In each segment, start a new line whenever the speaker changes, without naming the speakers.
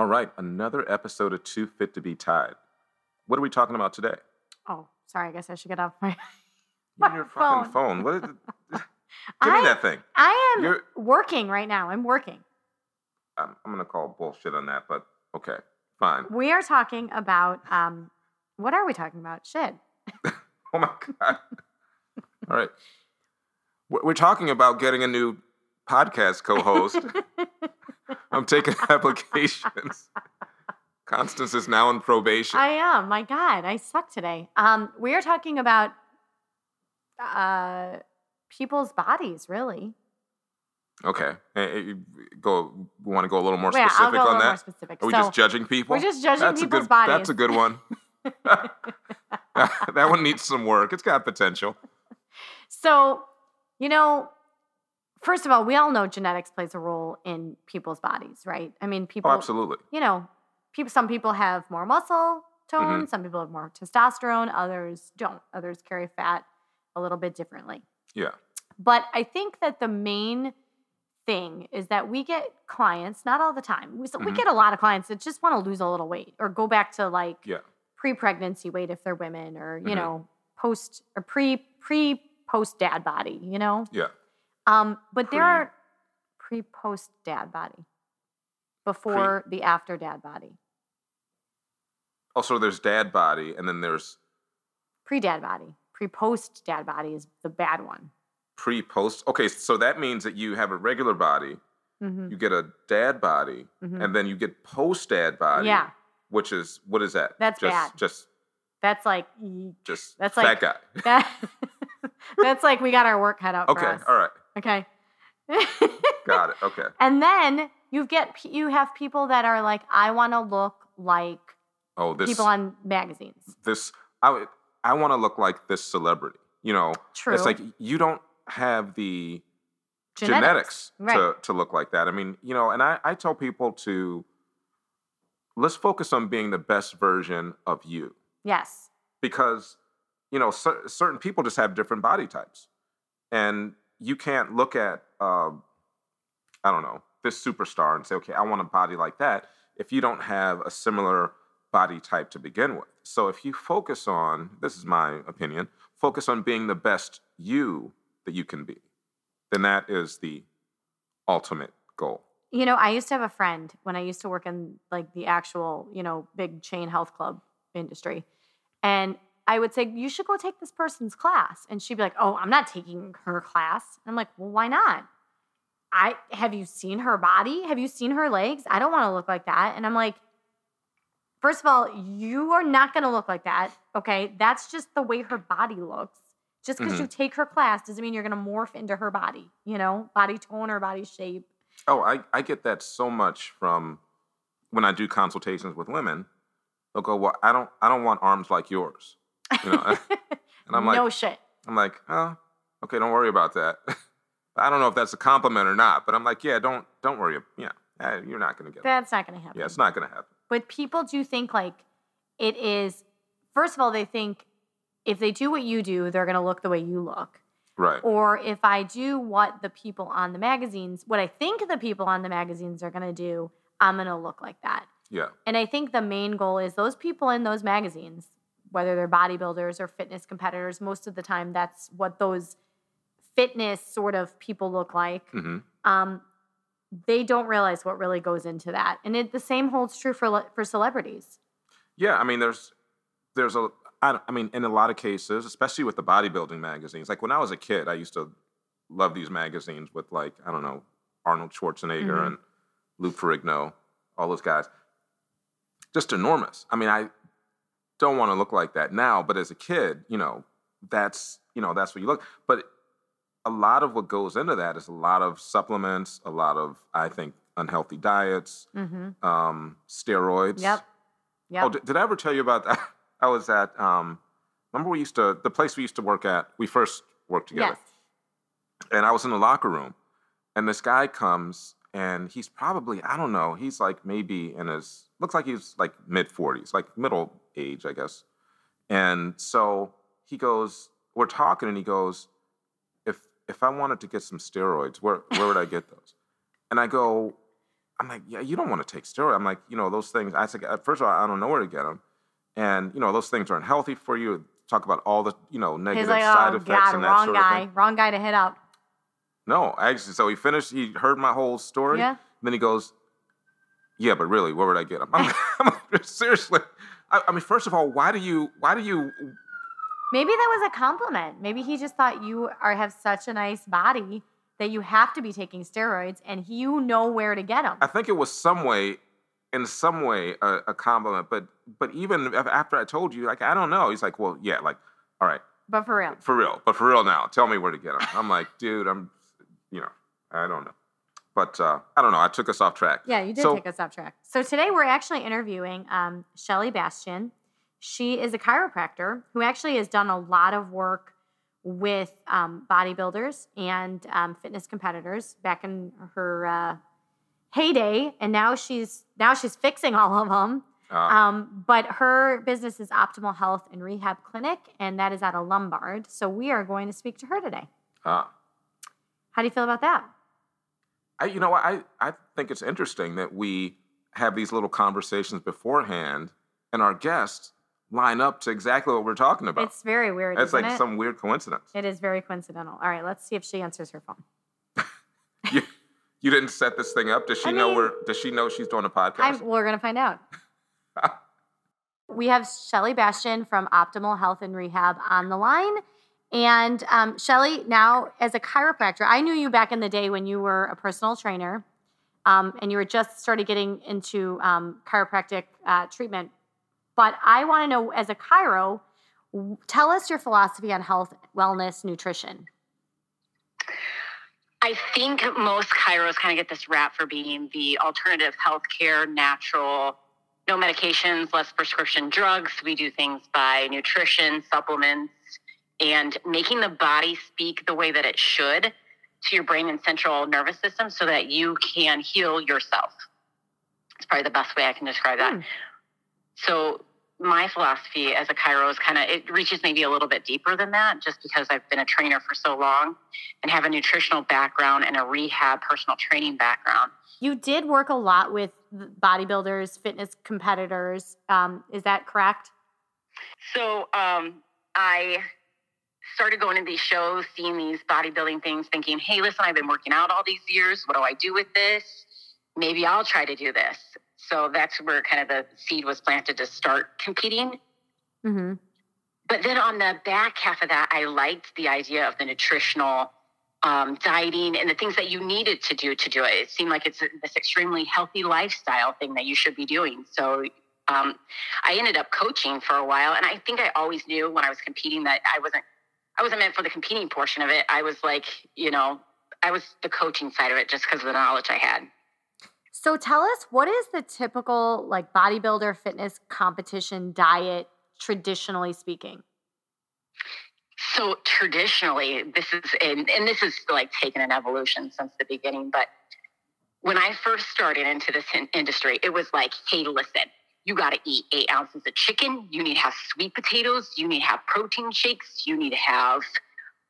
All right, another episode of Too Fit to Be Tied. What are we talking about today?
Oh, sorry. I guess I should get off my. My
your fucking phone. What is it? Give me that thing.
I am
You're-
working right now. I'm working.
I'm, I'm going to call bullshit on that, but okay, fine.
We are talking about um, what are we talking about? Shit.
Oh my God. All right. We're talking about getting a new podcast co host. I'm taking applications. Constance is now in probation.
I am. My God, I suck today. Um, we are talking about uh, people's bodies, really.
Okay. Eh, eh, Go. We want to go a little more
Yeah,
specific
I'll go a
on
little more
that.
specific.
Are we
so
just judging people?
we're just judging
that's
people's
a good,
bodies.
That's a good one. that one needs some work. It's got potential.
So, you know, first of all, we all know genetics plays a role in people's bodies, right? I mean,
Oh,
people,
absolutely.
you know, people. Some people have more muscle tone.
Mm-hmm.
Some people have more testosterone. Others don't. Others carry fat a little bit differently.
Yeah.
But I think that the main thing is that we get clients, not all the time. We, we
Mhm.
get a lot of clients that just want to lose a little weight or go back to like
Yeah.
pre-pregnancy weight if they're women or, you
Mhm.
know, post or pre pre post dad body, you know?
Yeah.
Um, but there are pre post dad body before the after dad body.
Also, there's dad body, and then there's
Pre dad body. Pre post dad body is the bad one.
pre post. Okay, so that means that you have a regular body,
hmm
you get a dad body,
hmm
and then you get post dad body.
Yeah,
Which is what is that?
That's
just,
bad.
Just
that's like
just
That's like-
guy.
that. that's like we got our work cut out for
Okay.
us.
All right.
Okay.
Got it. Okay.
And then you get you have people that are like, I want to look like
Oh, this
people on magazines.
this I would- I want to look like this celebrity. You know,
True.
it's like you don't have the genetics,
Right.
to, to look like that. I mean, you know, and I, I tell people to let's focus on being the best version of you
yes.
because, you know, cer- certain people just have different body types. And you can't look at, uh, I don't know, this superstar and say, okay, I want a body like that if you don't have a similar body type to begin with. So if you focus on, this is my opinion, focus on being the best you that you can be, then that is the ultimate goal.
You know, I used to have a friend when I used to work in like the actual, you know, big chain health club industry. And I would say, you should go take this person's class. And she'd be like, oh, I'm not taking her class. And I'm like, well, why not? I have you seen her body? Have you seen her legs? I don't want to look like that. And I'm like, first of all, you are not going to look like that. Okay. That's just the way her body looks. Just because
Mhm.
you take her class doesn't mean you're going to morph into her body, you know, body tone or body shape.
Oh, I, I get that so much from when I do consultations with women. They'll go, "Well, I don't I don't want arms like yours," you know, and I'm like,
no shit.
I'm like, oh, okay, don't worry about that. I don't know if that's a compliment or not, but I'm like, yeah, don't don't worry. Yeah, you're not gonna get. it.
That's not going to happen.
Yeah, it's not gonna happen.
But people do think like it is. First of all, they think if they do what you do, they're going to look the way you look.
Right.
Or if I do what the people on the magazines, what I think the people on the magazines are going to do, I'm going to look like that.
Yeah.
And I think the main goal is those people in those magazines, whether they're bodybuilders or fitness competitors, most of the time that's what those fitness sort of people look like.
hmm
Um, they don't realize what really goes into that, and it, the same holds true for for celebrities.
Yeah. I mean, there's there's a I, I mean, in a lot of cases, especially with the bodybuilding magazines. Like when I was a kid, I used to love these magazines with like I don't know Arnold Schwarzenegger
Mhm.
and Lou Ferrigno, all those guys. Just enormous. I mean, I don't want to look like that now, but as a kid, you know, that's you know that's what you look. But a lot of what goes into that is a lot of supplements, a lot of I think unhealthy diets,
Mm-hmm.
um, steroids.
Yep. Yep.
Oh, did, did I ever tell you about that? I was at um, remember we used to the place we used to work at. We first worked together,
yes.
and I was in the locker room, and this guy comes, and he's probably I don't know, he's like maybe in his looks like he's like mid forties, like middle age, I guess. And so he goes, we're talking, and he goes, if if I wanted to get some steroids, where where would I get those? And I go, I'm like, yeah, you don't want to take steroids. I'm like, you know, those things. I said, first of all, I don't know where to get them, and you know, those things aren't healthy for you. Talk about all the you know negative
like,
side
oh
effects
God,
and that
wrong
sort of
guy,
thing.
wrong guy to hit up.
No, actually, so he finished. He heard my whole story.
Yeah.
Then he goes, "Yeah, but really, where would I get them?" I'm, I'm seriously. I, I mean, first of all, why do you? Why do you?
Maybe that was a compliment. Maybe he just thought you are have such a nice body that you have to be taking steroids, and you know where to get them.
I think it was some way, in some way, a, a compliment. But but even after I told you, like, I don't know. He's like, "Well, yeah, like, all right,
But for real,
for real, but for real now, tell me where to get them." I'm like, dude, I'm, you know, I don't know. But uh, I don't know. I took us off track.
yeah, you did
So-
take us off track. So today we're actually interviewing um, Shelly Bastian. She is a chiropractor who actually has done a lot of work with um, bodybuilders and um, fitness competitors back in her uh, heyday, and now she's now she's fixing all of them.
Uh,
Um, but her business is Optimal Health and Rehab Clinic, and that is out of Lombard. So we are going to speak to her today.
uh,
How do you feel about that?
I, you know, I, I think it's interesting that we have these little conversations beforehand, and our guests line up to exactly what we're talking about.
It's very weird. It's
like
it?
some weird coincidence.
It is very coincidental. All right, let's see if she answers her phone.
you, you didn't set this thing up. Does she
I
know
mean-
where? Does she know she's doing a podcast?
I'm, we're going to find out. we have Shelly Bastian from Optimal Health and Rehab on the line. And um, Shelly, now as a chiropractor, I knew you back in the day when you were a personal trainer um, and you were just started getting into um, chiropractic uh, treatment. But I want to know, as a chiro, tell us your philosophy on health, wellness, nutrition.
I think most chiros kind of get this rap for being the alternative healthcare, natural, no medications, less prescription drugs. We do things by nutrition, supplements, and making the body speak the way that it should to your brain and central nervous system so that you can heal yourself. It's probably the best way I can describe that.
Hmm.
So my philosophy as a chiro is kind of it reaches maybe a little bit deeper than that just because I've been a trainer for so long and have a nutritional background and a rehab personal training background.
You did work a lot with bodybuilders, fitness competitors. Um, is that correct?
So um, I started going to these shows, seeing these bodybuilding things, thinking, hey, listen, I've been working out all these years. What do I do with this? Maybe I'll try to do this. So that's where kind of the seed was planted to start competing.
Mm-hmm.
But then on the back half of that, I liked the idea of the nutritional um, dieting and the things that you needed to do to do it. It seemed like it's this extremely healthy lifestyle thing that you should be doing. So um, I ended up coaching for a while, and I think I always knew when I was competing that I wasn't I wasn't meant for the competing portion of it. I was like, you know, I was the coaching side of it just because of the knowledge I had.
So tell us what is the typical like bodybuilder fitness competition diet traditionally speaking?
So traditionally, this is and, and this is like taken an evolution since the beginning. But when I first started into this in- industry, it was like, hey, listen, you got to eat eight ounces of chicken. You need to have sweet potatoes. You need to have protein shakes. You need to have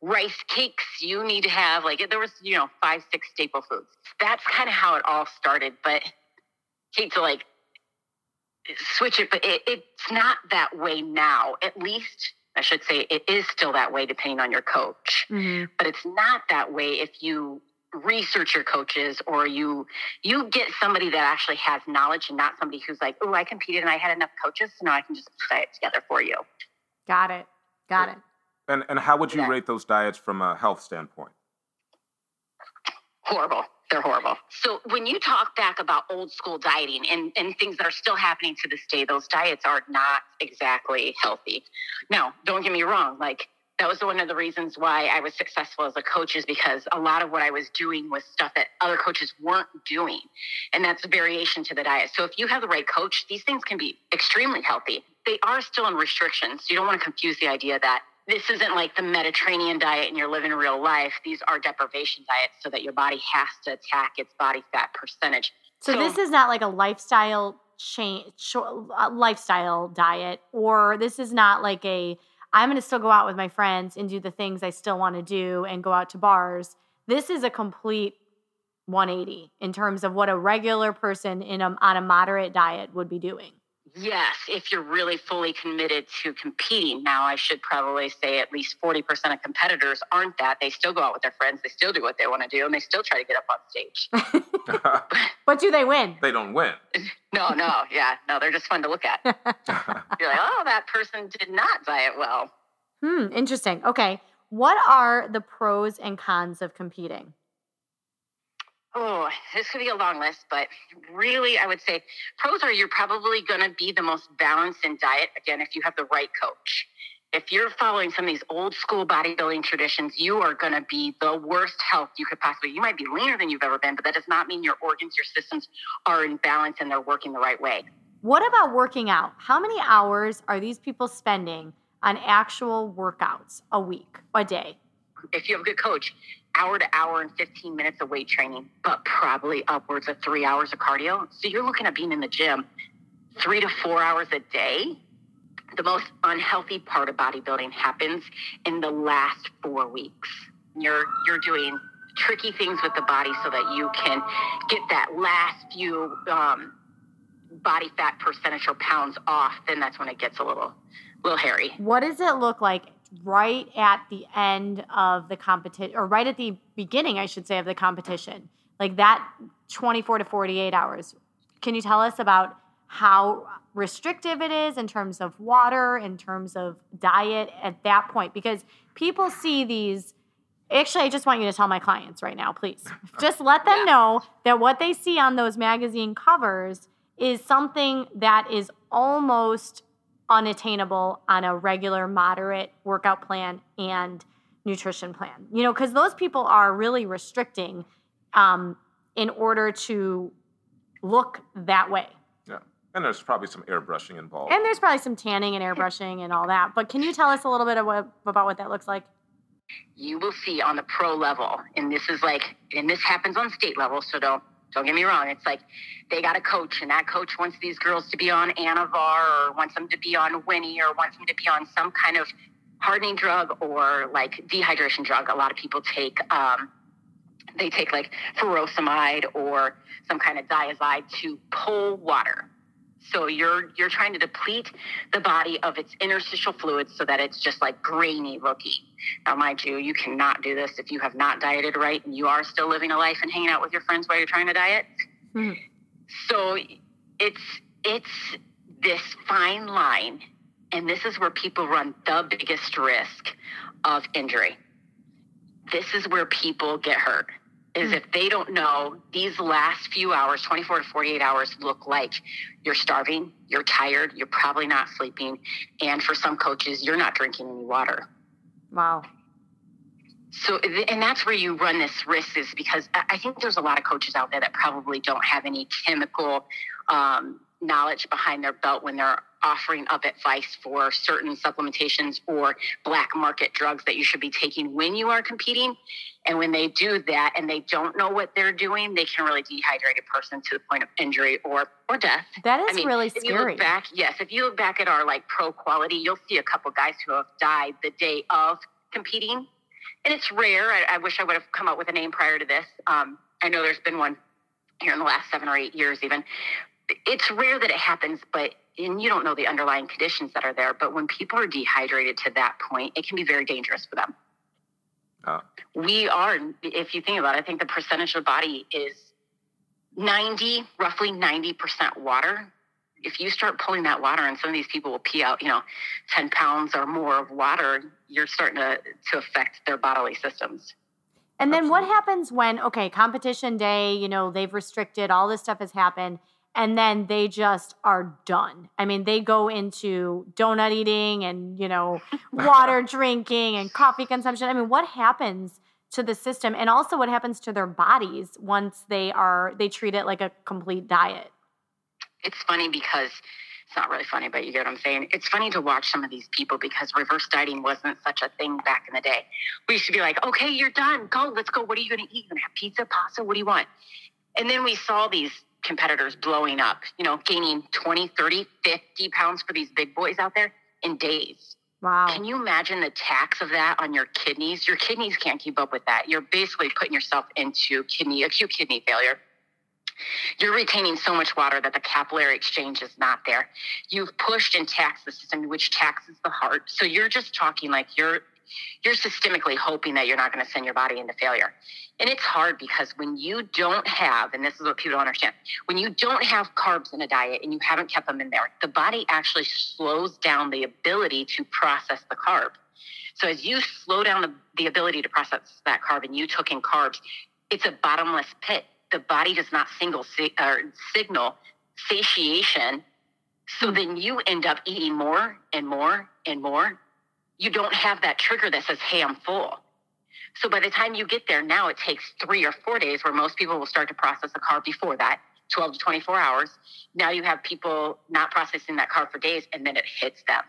rice cakes. You need to have like there was you know five six staple foods. That's kind of how it all started. But hate to like switch it, but it, it's not that way now. At least I should say it is still that way depending on your coach,
Mm-hmm.
but it's not that way if you research your coaches or you you get somebody that actually has knowledge and not somebody who's like, oh, I competed and I had enough coaches, so now I can just put it together for you.
Got it. Got it.
And and how would you
Yeah.
rate those diets from a health standpoint?
horrible. They're horrible. So when you talk back about old school dieting and, and things that are still happening to this day, those diets are not exactly healthy. Now, don't get me wrong, like that was one of the reasons why I was successful as a coach is because a lot of what I was doing was stuff that other coaches weren't doing. And that's a variation to the diet. So if you have the right coach, these things can be extremely healthy. They are still in restrictions. You don't want to confuse the idea that this isn't like the Mediterranean diet and you're living real life. These are deprivation diets so that your body has to attack its body fat percentage.
So, so this is not like a lifestyle change, lifestyle diet, or this is not like a I'm going to still go out with my friends and do the things I still want to do and go out to bars. This is a complete 180 in terms of what a regular person in a, on a moderate diet would be doing.
Yes, if you're really fully committed to competing. Now, I should probably say at least 40% of competitors aren't that. They still go out with their friends, they still do what they want to do, and they still try to get up on stage.
but do they win?
They don't win.
no, no, yeah, no, they're just fun to look at. you're like, oh, that person did not diet well.
Hmm, interesting. Okay. What are the pros and cons of competing?
Oh, this could be a long list, but really, I would say pros are you're probably going to be the most balanced in diet, again, if you have the right coach. If you're following some of these old school bodybuilding traditions, you are going to be the worst health you could possibly. You might be leaner than you've ever been, but that does not mean your organs, your systems are in balance and they're working the right way.
What about working out? How many hours are these people spending on actual workouts a week, a day?
If you have a good coach, hour to hour and 15 minutes of weight training, but probably upwards of three hours of cardio. So you're looking at being in the gym three to four hours a day. The most unhealthy part of bodybuilding happens in the last four weeks. You're you're doing tricky things with the body so that you can get that last few um, body fat percentage or pounds off. Then that's when it gets a little little hairy.
What does it look like right at the end of the competition, or right at the beginning, I should say, of the competition, like that 24 to 48 hours. Can you tell us about how restrictive it is in terms of water, in terms of diet at that point? Because people see these. Actually, I just want you to tell my clients right now, please. Just let them yeah. know that what they see on those magazine covers is something that is almost unattainable on a regular moderate workout plan and nutrition plan. You know because those people are really restricting um, in order to look that way.
Yeah. And there's probably some airbrushing involved.
And there's probably some tanning and airbrushing and all that but can you tell us a little bit of what, about what that looks like?
You will see on the pro level and this is like and this happens on state level so don't don't get me wrong. It's like they got a coach, and that coach wants these girls to be on Anavar or wants them to be on Winnie or wants them to be on some kind of hardening drug or like dehydration drug. A lot of people take, um, they take like furosemide or some kind of diazide to pull water. So you're you're trying to deplete the body of its interstitial fluids so that it's just like grainy looking. Now, mind you, you cannot do this if you have not dieted right and you are still living a life and hanging out with your friends while you're trying to diet. Mm-hmm. So it's it's this fine line, and this is where people run the biggest risk of injury. This is where people get hurt is if they don't know these last few hours 24 to 48 hours look like you're starving you're tired you're probably not sleeping and for some coaches you're not drinking any water.
Wow.
So and that's where you run this risk is because i think there's a lot of coaches out there that probably don't have any chemical um, knowledge behind their belt when they're offering up advice for certain supplementations or black market drugs that you should be taking when you are competing. And when they do that and they don't know what they're doing, they can really dehydrate a person to the point of injury or or death.
That is I mean, really
if
scary.
You look back, yes, if you look back at our like pro quality, you'll see a couple guys who have died the day of competing. And it's rare. I, I wish I would have come up with a name prior to this. Um, I know there's been one here in the last seven or eight years even it's rare that it happens, but and you don't know the underlying conditions that are there. But when people are dehydrated to that point, it can be very dangerous for them. Oh. We are, if you think about it, I think the percentage of the body is 90, roughly 90% water. If you start pulling that water, and some of these people will pee out, you know, 10 pounds or more of water, you're starting to, to affect their bodily systems.
And then Absolutely. what happens when, okay, competition day, you know, they've restricted, all this stuff has happened and then they just are done. I mean, they go into donut eating and, you know, water drinking and coffee consumption. I mean, what happens to the system and also what happens to their bodies once they are they treat it like a complete diet?
It's funny because it's not really funny, but you get what I'm saying. It's funny to watch some of these people because reverse dieting wasn't such a thing back in the day. We used to be like, okay, you're done. Go, let's go. What are you going to eat? You're going to have pizza, pasta? What do you want? And then we saw these competitors blowing up, you know, gaining 20, 30, 50 pounds for these big boys out there in days.
Wow.
Can you imagine the tax of that on your kidneys? Your kidneys can't keep up with that. You're basically putting yourself into kidney acute kidney failure. You're retaining so much water that the capillary exchange is not there. You've pushed and taxed the system, which taxes the heart. So you're just talking like you're you're systemically hoping that you're not going to send your body into failure. And it's hard because when you don't have, and this is what people don't understand, when you don't have carbs in a diet and you haven't kept them in there, the body actually slows down the ability to process the carb. So as you slow down the, the ability to process that carb and you took in carbs, it's a bottomless pit. The body does not single or signal satiation. So then you end up eating more and more and more you don't have that trigger that says, hey, I'm full. So by the time you get there, now it takes three or four days where most people will start to process a carb before that, 12 to 24 hours. Now you have people not processing that carb for days and then it hits them.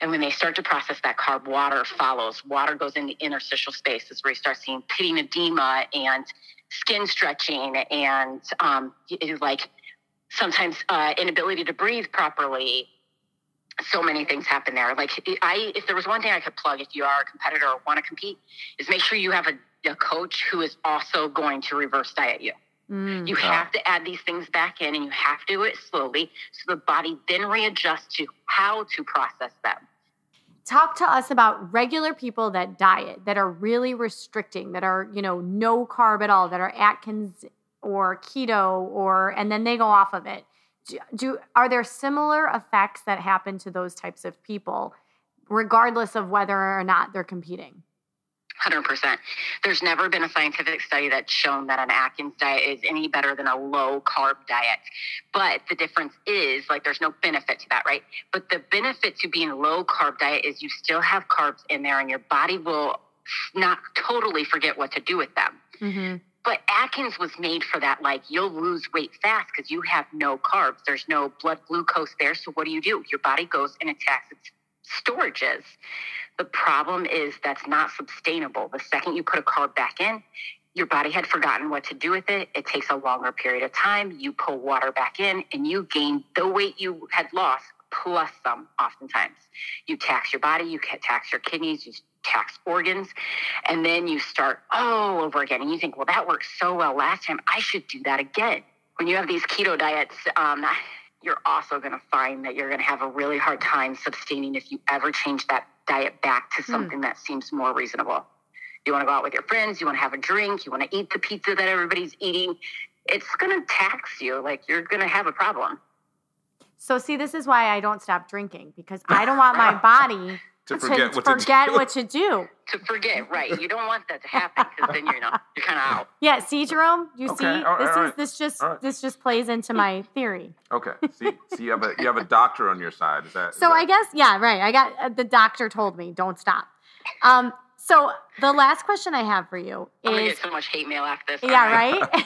And when they start to process that carb, water follows. Water goes in the interstitial space. This where you start seeing pitting edema and skin stretching and um, like sometimes uh, inability to breathe properly so many things happen there. Like I, if there was one thing I could plug, if you are a competitor or want to compete, is make sure you have a, a coach who is also going to reverse diet you. Mm. You have to add these things back in, and you have to do it slowly, so the body then readjusts to how to process them.
Talk to us about regular people that diet, that are really restricting, that are you know no carb at all, that are Atkins or keto, or and then they go off of it do, do are there similar effects that happen to those types of people regardless of whether or not they're competing
100%. There's never been a scientific study that's shown that an Atkins diet is any better than a low carb diet. But the difference is like there's no benefit to that, right? But the benefit to being a low carb diet is you still have carbs in there and your body will not totally forget what to do with them. Mm-hmm. But Atkins was made for that. Like you'll lose weight fast because you have no carbs. There's no blood glucose there. So what do you do? Your body goes and attacks its storages. The problem is that's not sustainable. The second you put a carb back in, your body had forgotten what to do with it. It takes a longer period of time. You pull water back in and you gain the weight you had lost plus some oftentimes. You tax your body, you tax your kidneys, you tax organs. And then you start all over again. And you think, well, that worked so well last time. I should do that again. When you have these keto diets, um, you're also going to find that you're going to have a really hard time sustaining if you ever change that diet back to hmm. something mm. that seems more reasonable. You want to go out with your friends, you want to have a drink, you want to eat the pizza that everybody's eating. It's going to tax you. Like you're going to have a problem.
So, see, this is why I don't stop drinking because I don't want my body to forget, to what, forget to what to do.
To forget, right? You don't want that to happen because then you're not you're kind of out.
Yeah. See, Jerome, you okay. see, right, this is this just right. this just plays into my theory.
Okay. See, see, you have a you have a doctor on your side. Is that?
So
that...
I guess yeah, right. I got uh, the doctor told me don't stop. Um. So the last question I have for you is.
I'm gonna get so much hate mail after this.
Yeah. Right.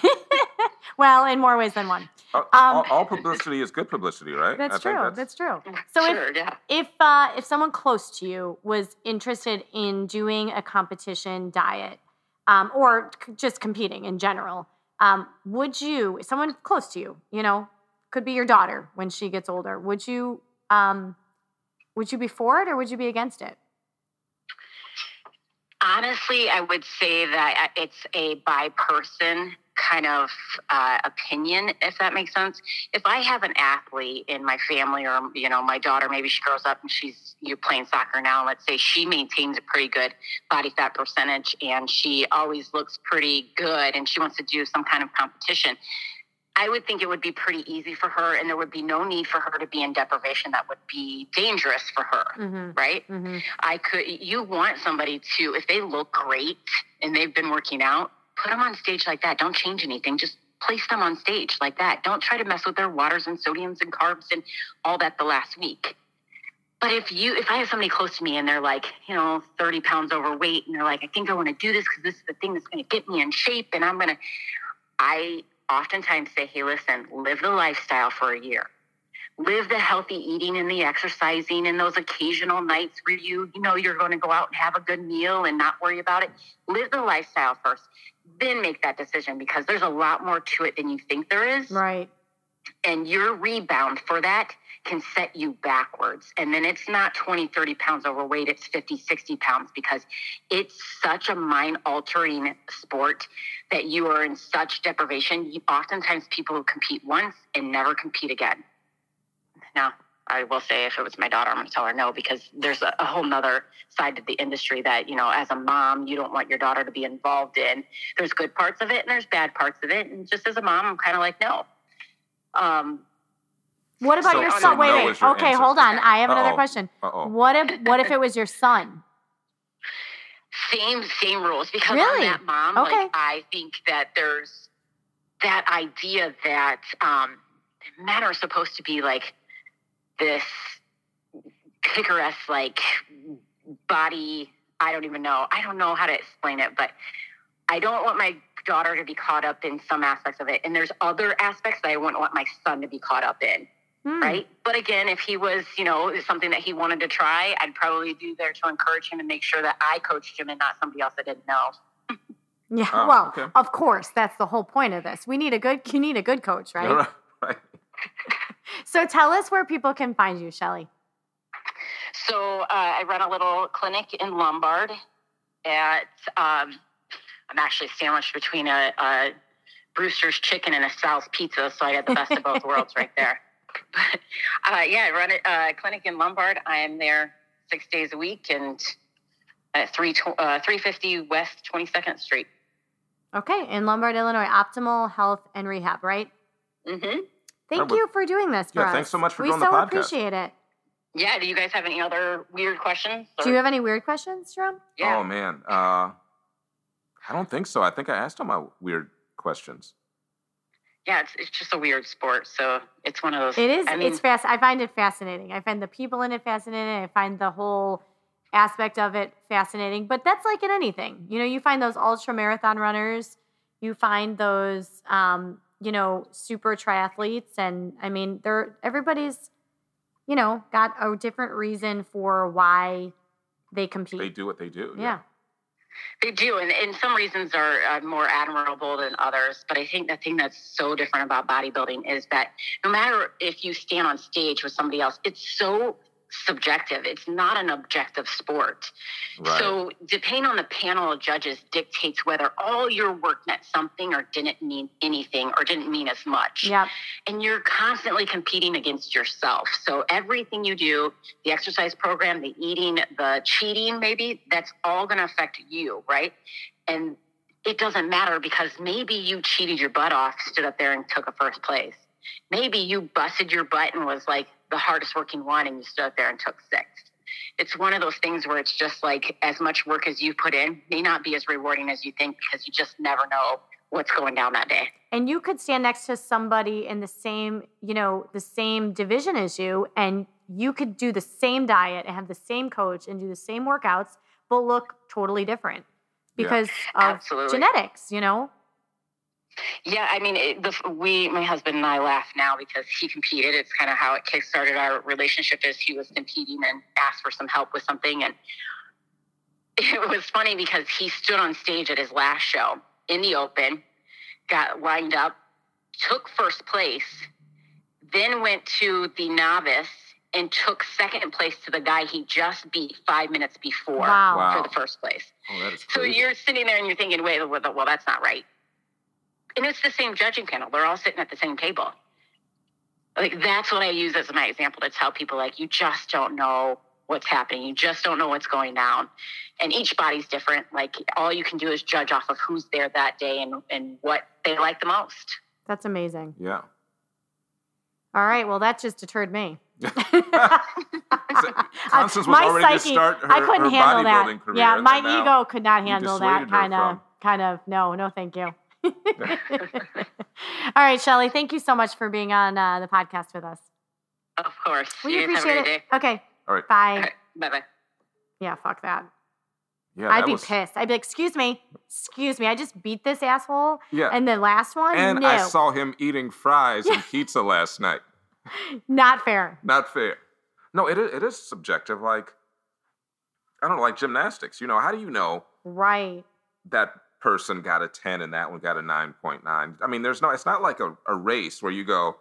well, in more ways than one.
Um, all, all, publicity is good publicity, right?
That's true. That's... that's... true. So sure, if yeah. if uh, if someone close to you was interested in doing a competition diet, um, or just competing in general, um, would you? Someone close to you, you know, could be your daughter when she gets older. Would you? Um, would you be for it or would you be against it?
Honestly, I would say that uh, it's a by person kind of uh, opinion, if that makes sense. If I have an athlete in my family, or you know, my daughter, maybe she grows up and she's you're playing soccer now. Let's say she maintains a pretty good body fat percentage, and she always looks pretty good, and she wants to do some kind of competition. I would think it would be pretty easy for her, and there would be no need for her to be in deprivation that would be dangerous for her, mm-hmm. right? Mm-hmm. I could. You want somebody to, if they look great and they've been working out, put them on stage like that. Don't change anything. Just place them on stage like that. Don't try to mess with their waters and sodiums and carbs and all that the last week. But if you, if I have somebody close to me and they're like, you know, 30 pounds overweight and they're like, I think I want to do this because this is the thing that's going to get me in shape and I'm going to, I oftentimes say, hey, listen, live the lifestyle for a year. Live the healthy eating and the exercising and those occasional nights where you, you know, you're going to go out and have a good meal and not worry about it. Live the lifestyle first, then make that decision because there's a lot more to it than you think there is.
Right.
And your rebound for that can set you backwards. And then it's not 20, 30 pounds overweight, it's 50, 60 pounds because it's such a mind altering sport that you are in such deprivation. You, oftentimes people compete once and never compete again. Now, I will say if it was my daughter, I'm going to tell her no because there's a, a whole nother side to the industry that, you know, as a mom, you don't want your daughter to be involved in. There's good parts of it and there's bad parts of it. And just as a mom, I'm kind of like, no. Um,
What about
So-
your
so
son? Wait,
no
wait.
your
Okay,
answer.
hold on. I have another
Uh-oh.
question.
Uh-oh.
What if what if it was your son?
same same rules because
Really?
I'm that mom.
Okay.
Like I think that there's that idea that um, men are supposed to be like this picturesque like body. I don't even know. I don't know how to explain it, but I don't want my daughter to be caught up in some aspects of it, and there's other aspects that I wouldn't want my son to be caught up in
Hmm.
right? But again, if he was, you know, something that he wanted to try, I'd probably be there to encourage him and make sure that I coached him and not somebody else that didn't know.
Yeah.
Oh,
well,
okay.
of course, that's the whole point of this. We need a good you need a good coach, right?
right. right.
So tell us where people can find you, Shelly.
So uh, I run a little clinic in Lombard. At um, I'm actually sandwiched between a, a Brewster's Chicken and a Sal's Pizza, so I got the best of both worlds right there. But uh, yeah, I run a uh, clinic in Lombard. I am there six days a week and at three uh, three fifty West Twenty Second Street.
Okay, in Lombard, Illinois, Optimal Health and Rehab, right?
Mm-hmm.
Thank
would-
you for doing this for
Yeah,
us.
thanks so much for
we
doing
so
the podcast.
We so appreciate it.
Yeah. Do you guys have any other weird questions?
Do you have any weird questions, Jerome?
Yeah.
Oh man. Uh, I don't think so. I think I asked all my weird questions.
yeah, it's, it's just a weird sport. So it's one of those.
It is.
I mean,
it's fast. I find it fascinating. I find the people in it fascinating. I find the whole aspect of it fascinating. But that's like in anything. You know, you find those ultra marathon runners. You find those, um, you know, super triathletes, and I mean, they're everybody's, you know, got a different reason for why they compete.
They do what they do.
yeah.
They do, and, and some reasons are uh, more admirable than others. But I think the thing that's so different about bodybuilding is that no matter if you stand on stage with somebody else, it's so subjective. It's not an objective sport.
Right.
So depending on the panel of judges dictates whether all your work meant something or didn't mean anything or didn't mean as much.
Yep.
and you're constantly competing against yourself. So everything you do, the exercise program, the eating, the cheating, maybe that's all going to affect you, right? And it doesn't matter because maybe you cheated your butt off, stood up there and took a first place. Maybe you busted your butt and was like the hardest working one and you stood up there and took sixth. It's one of those things where it's just like as much work as you put in may not be as rewarding as you think because you just never know what's going down that day.
and you could stand next to somebody in the same you know the same division as you and you could do the same diet and have the same coach and do the same workouts but look totally different
Yeah.
because of
Absolutely.
genetics you know
Yeah, I mean, it, the, we, my husband and I laugh now because he competed. It's kind of how it kickstarted our relationship. Is he was competing and asked for some help with something, and it was funny because he stood on stage at his last show in the open, got lined up, took first place, then went to the novice and took second place to the guy he just beat five minutes before
Wow.
Wow.
for the first place.
oh,
So you're sitting there and you're thinking, wait, well, well, that's not right. And it's the same judging panel. They're all sitting at the same table. Like that's what I use as my example to tell people, like, you just don't know what's happening. You just don't know what's going down. And each body's different. Like all you can do is judge off of who's there that day and, and what they like the most.
that's amazing
yeah.
all right well that just deterred me
Constance was
my
already to
psyche,
start her,
I couldn't
her
handle that.
career.
yeah, my ego could not handle that kind of,
from-
kind of. No, no, thank you. All right, Shelly, thank you so much for being on uh, the podcast with us.
Of course.
We
you guys have a
appreciate
great
it.
day.
Okay.
All right.
Bye.
Bye bye.
Yeah, fuck that.
Yeah,
I'd
that
be
was-
pissed. I'd be like, excuse me, excuse me. I just beat this asshole.
Yeah.
And the last one,
And
no,
I saw him eating fries and pizza last night.
not fair.
Not fair. No, it is, it is subjective. Like, I don't know, like gymnastics. You know, how do you know
Right.
that person got a 10 and that one got a 9.9? I mean, there's no, it's not like a, a race where you go,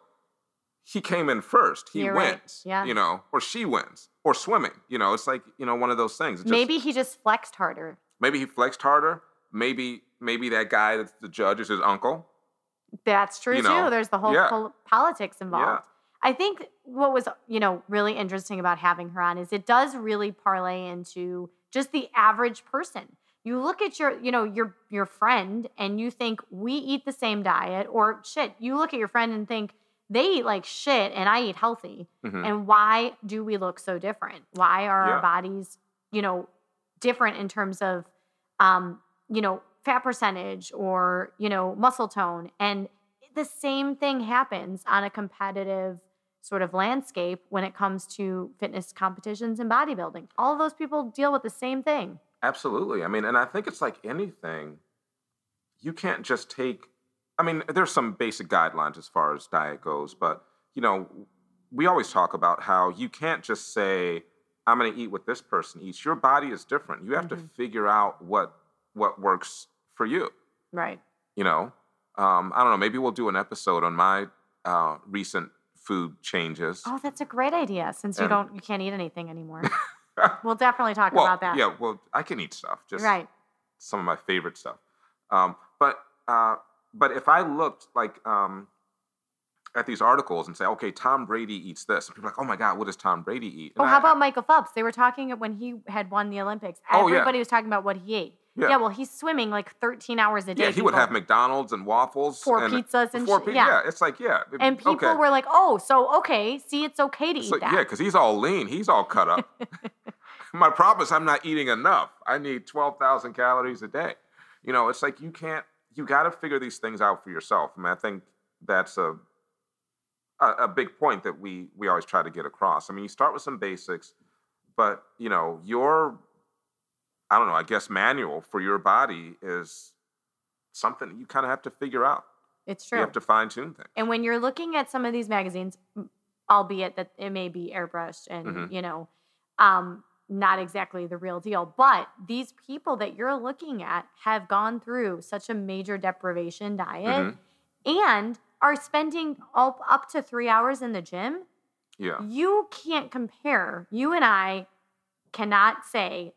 he came in first, he
You're
wins.
right. Yeah.
You know, or she wins. Or swimming. You know, it's like, you know, one of those things. Just-
Maybe he just flexed harder.
maybe he flexed harder. Maybe maybe that guy that's the judge is his uncle.
That's true
You
too.
know,
There's the whole
yeah.
pol- politics involved. I think what was, you know, really interesting about having her on is it does really parlay into just the average person. You look at your, you know, your your friend and you think we eat the same diet or shit. You look at your friend and think they eat like shit and I eat healthy.
Mhm.
And why do we look so different? Why are
Yeah.
our bodies, you know, different in terms of um, you know, fat percentage or, you know, muscle tone. And the same thing happens on a competitive sort of landscape when it comes to fitness competitions and bodybuilding. All of those people deal with the same thing.
Absolutely. I mean, and I think it's like anything, you can't just take, I mean, there's some basic guidelines as far as diet goes, but, you know, we always talk about how you can't just say, I'm going to eat what this person eats. Your body is different. You have to
Mhm.
figure out what what works for you.
Right.
You know, um, I don't know. Maybe we'll do an episode on my uh, recent food changes.
Oh, that's a great idea since you don't you can't eat anything anymore. we'll definitely talk
well,
about that.
yeah. Well, I can eat stuff. Just
Right.
some of my favorite stuff. Um, but uh, but if I looked like um, at these articles and say, okay, Tom Brady eats this, and people are like, oh my God, what does Tom Brady eat?
Oh,
And
how
I-
about Michael Phelps? They were talking when he had won the Olympics.
Oh, yeah.
Everybody was talking about what he ate.
Yeah.
Yeah. well, he's swimming like 13 hours a day.
Yeah, he would have McDonald's and waffles,
Four
and
pizzas and
four
shit,
pi-
yeah.
it's like yeah, it-
And people
okay.
were like, "Oh, so okay, see, it's okay to
It's
eat
like,
that."
yeah, because he's all lean, he's all cut up. My problem is I'm not eating enough. I need twelve thousand calories a day. You know, it's like you can't. You got to figure these things out for yourself. I mean, I think that's a, a a big point that we we always try to get across. I mean, you start with some basics, but you know, your I don't know. I guess manual for your body is something you kind of have to figure out.
it's true.
You have to fine tune things.
and when you're looking at some of these magazines, albeit that it may be airbrushed and
Mhm.
you know, um, not exactly the real deal, but these people that you're looking at have gone through such a major deprivation diet
Mhm.
and are spending all, up to three hours in the gym.
Yeah.
You can't compare. You and I cannot say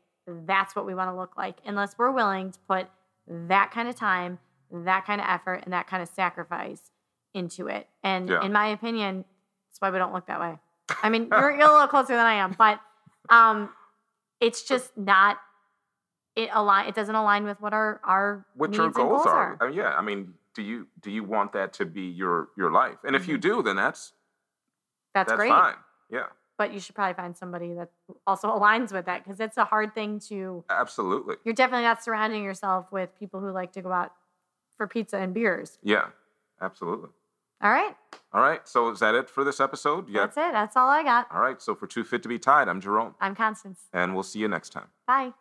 that's what we want to look like unless we're willing to put that kind of time, that kind of effort, and that kind of sacrifice into it. And
Yeah.
in my opinion, that's why we don't look that way. I mean, you're, you're a little closer than I am, but um, it's just not. It align. It doesn't align with what our our
what
needs
your
and
goals,
goals
are. I mean, yeah, I mean, do you do you want that to be your your life? And if you do, then that's
That's,
that's
great.
fine. Yeah,
but you should probably find somebody that also aligns with that because it's a hard thing to
absolutely.
You're definitely not surrounding yourself with people who like to go out for pizza and beers.
Yeah absolutely.
All right.
All right so is that it for this episode? Yeah.
That's it that's all i got.
All right so for too fit to be tied i'm jerome.
I'm constance.
And we'll see you next time.
Bye.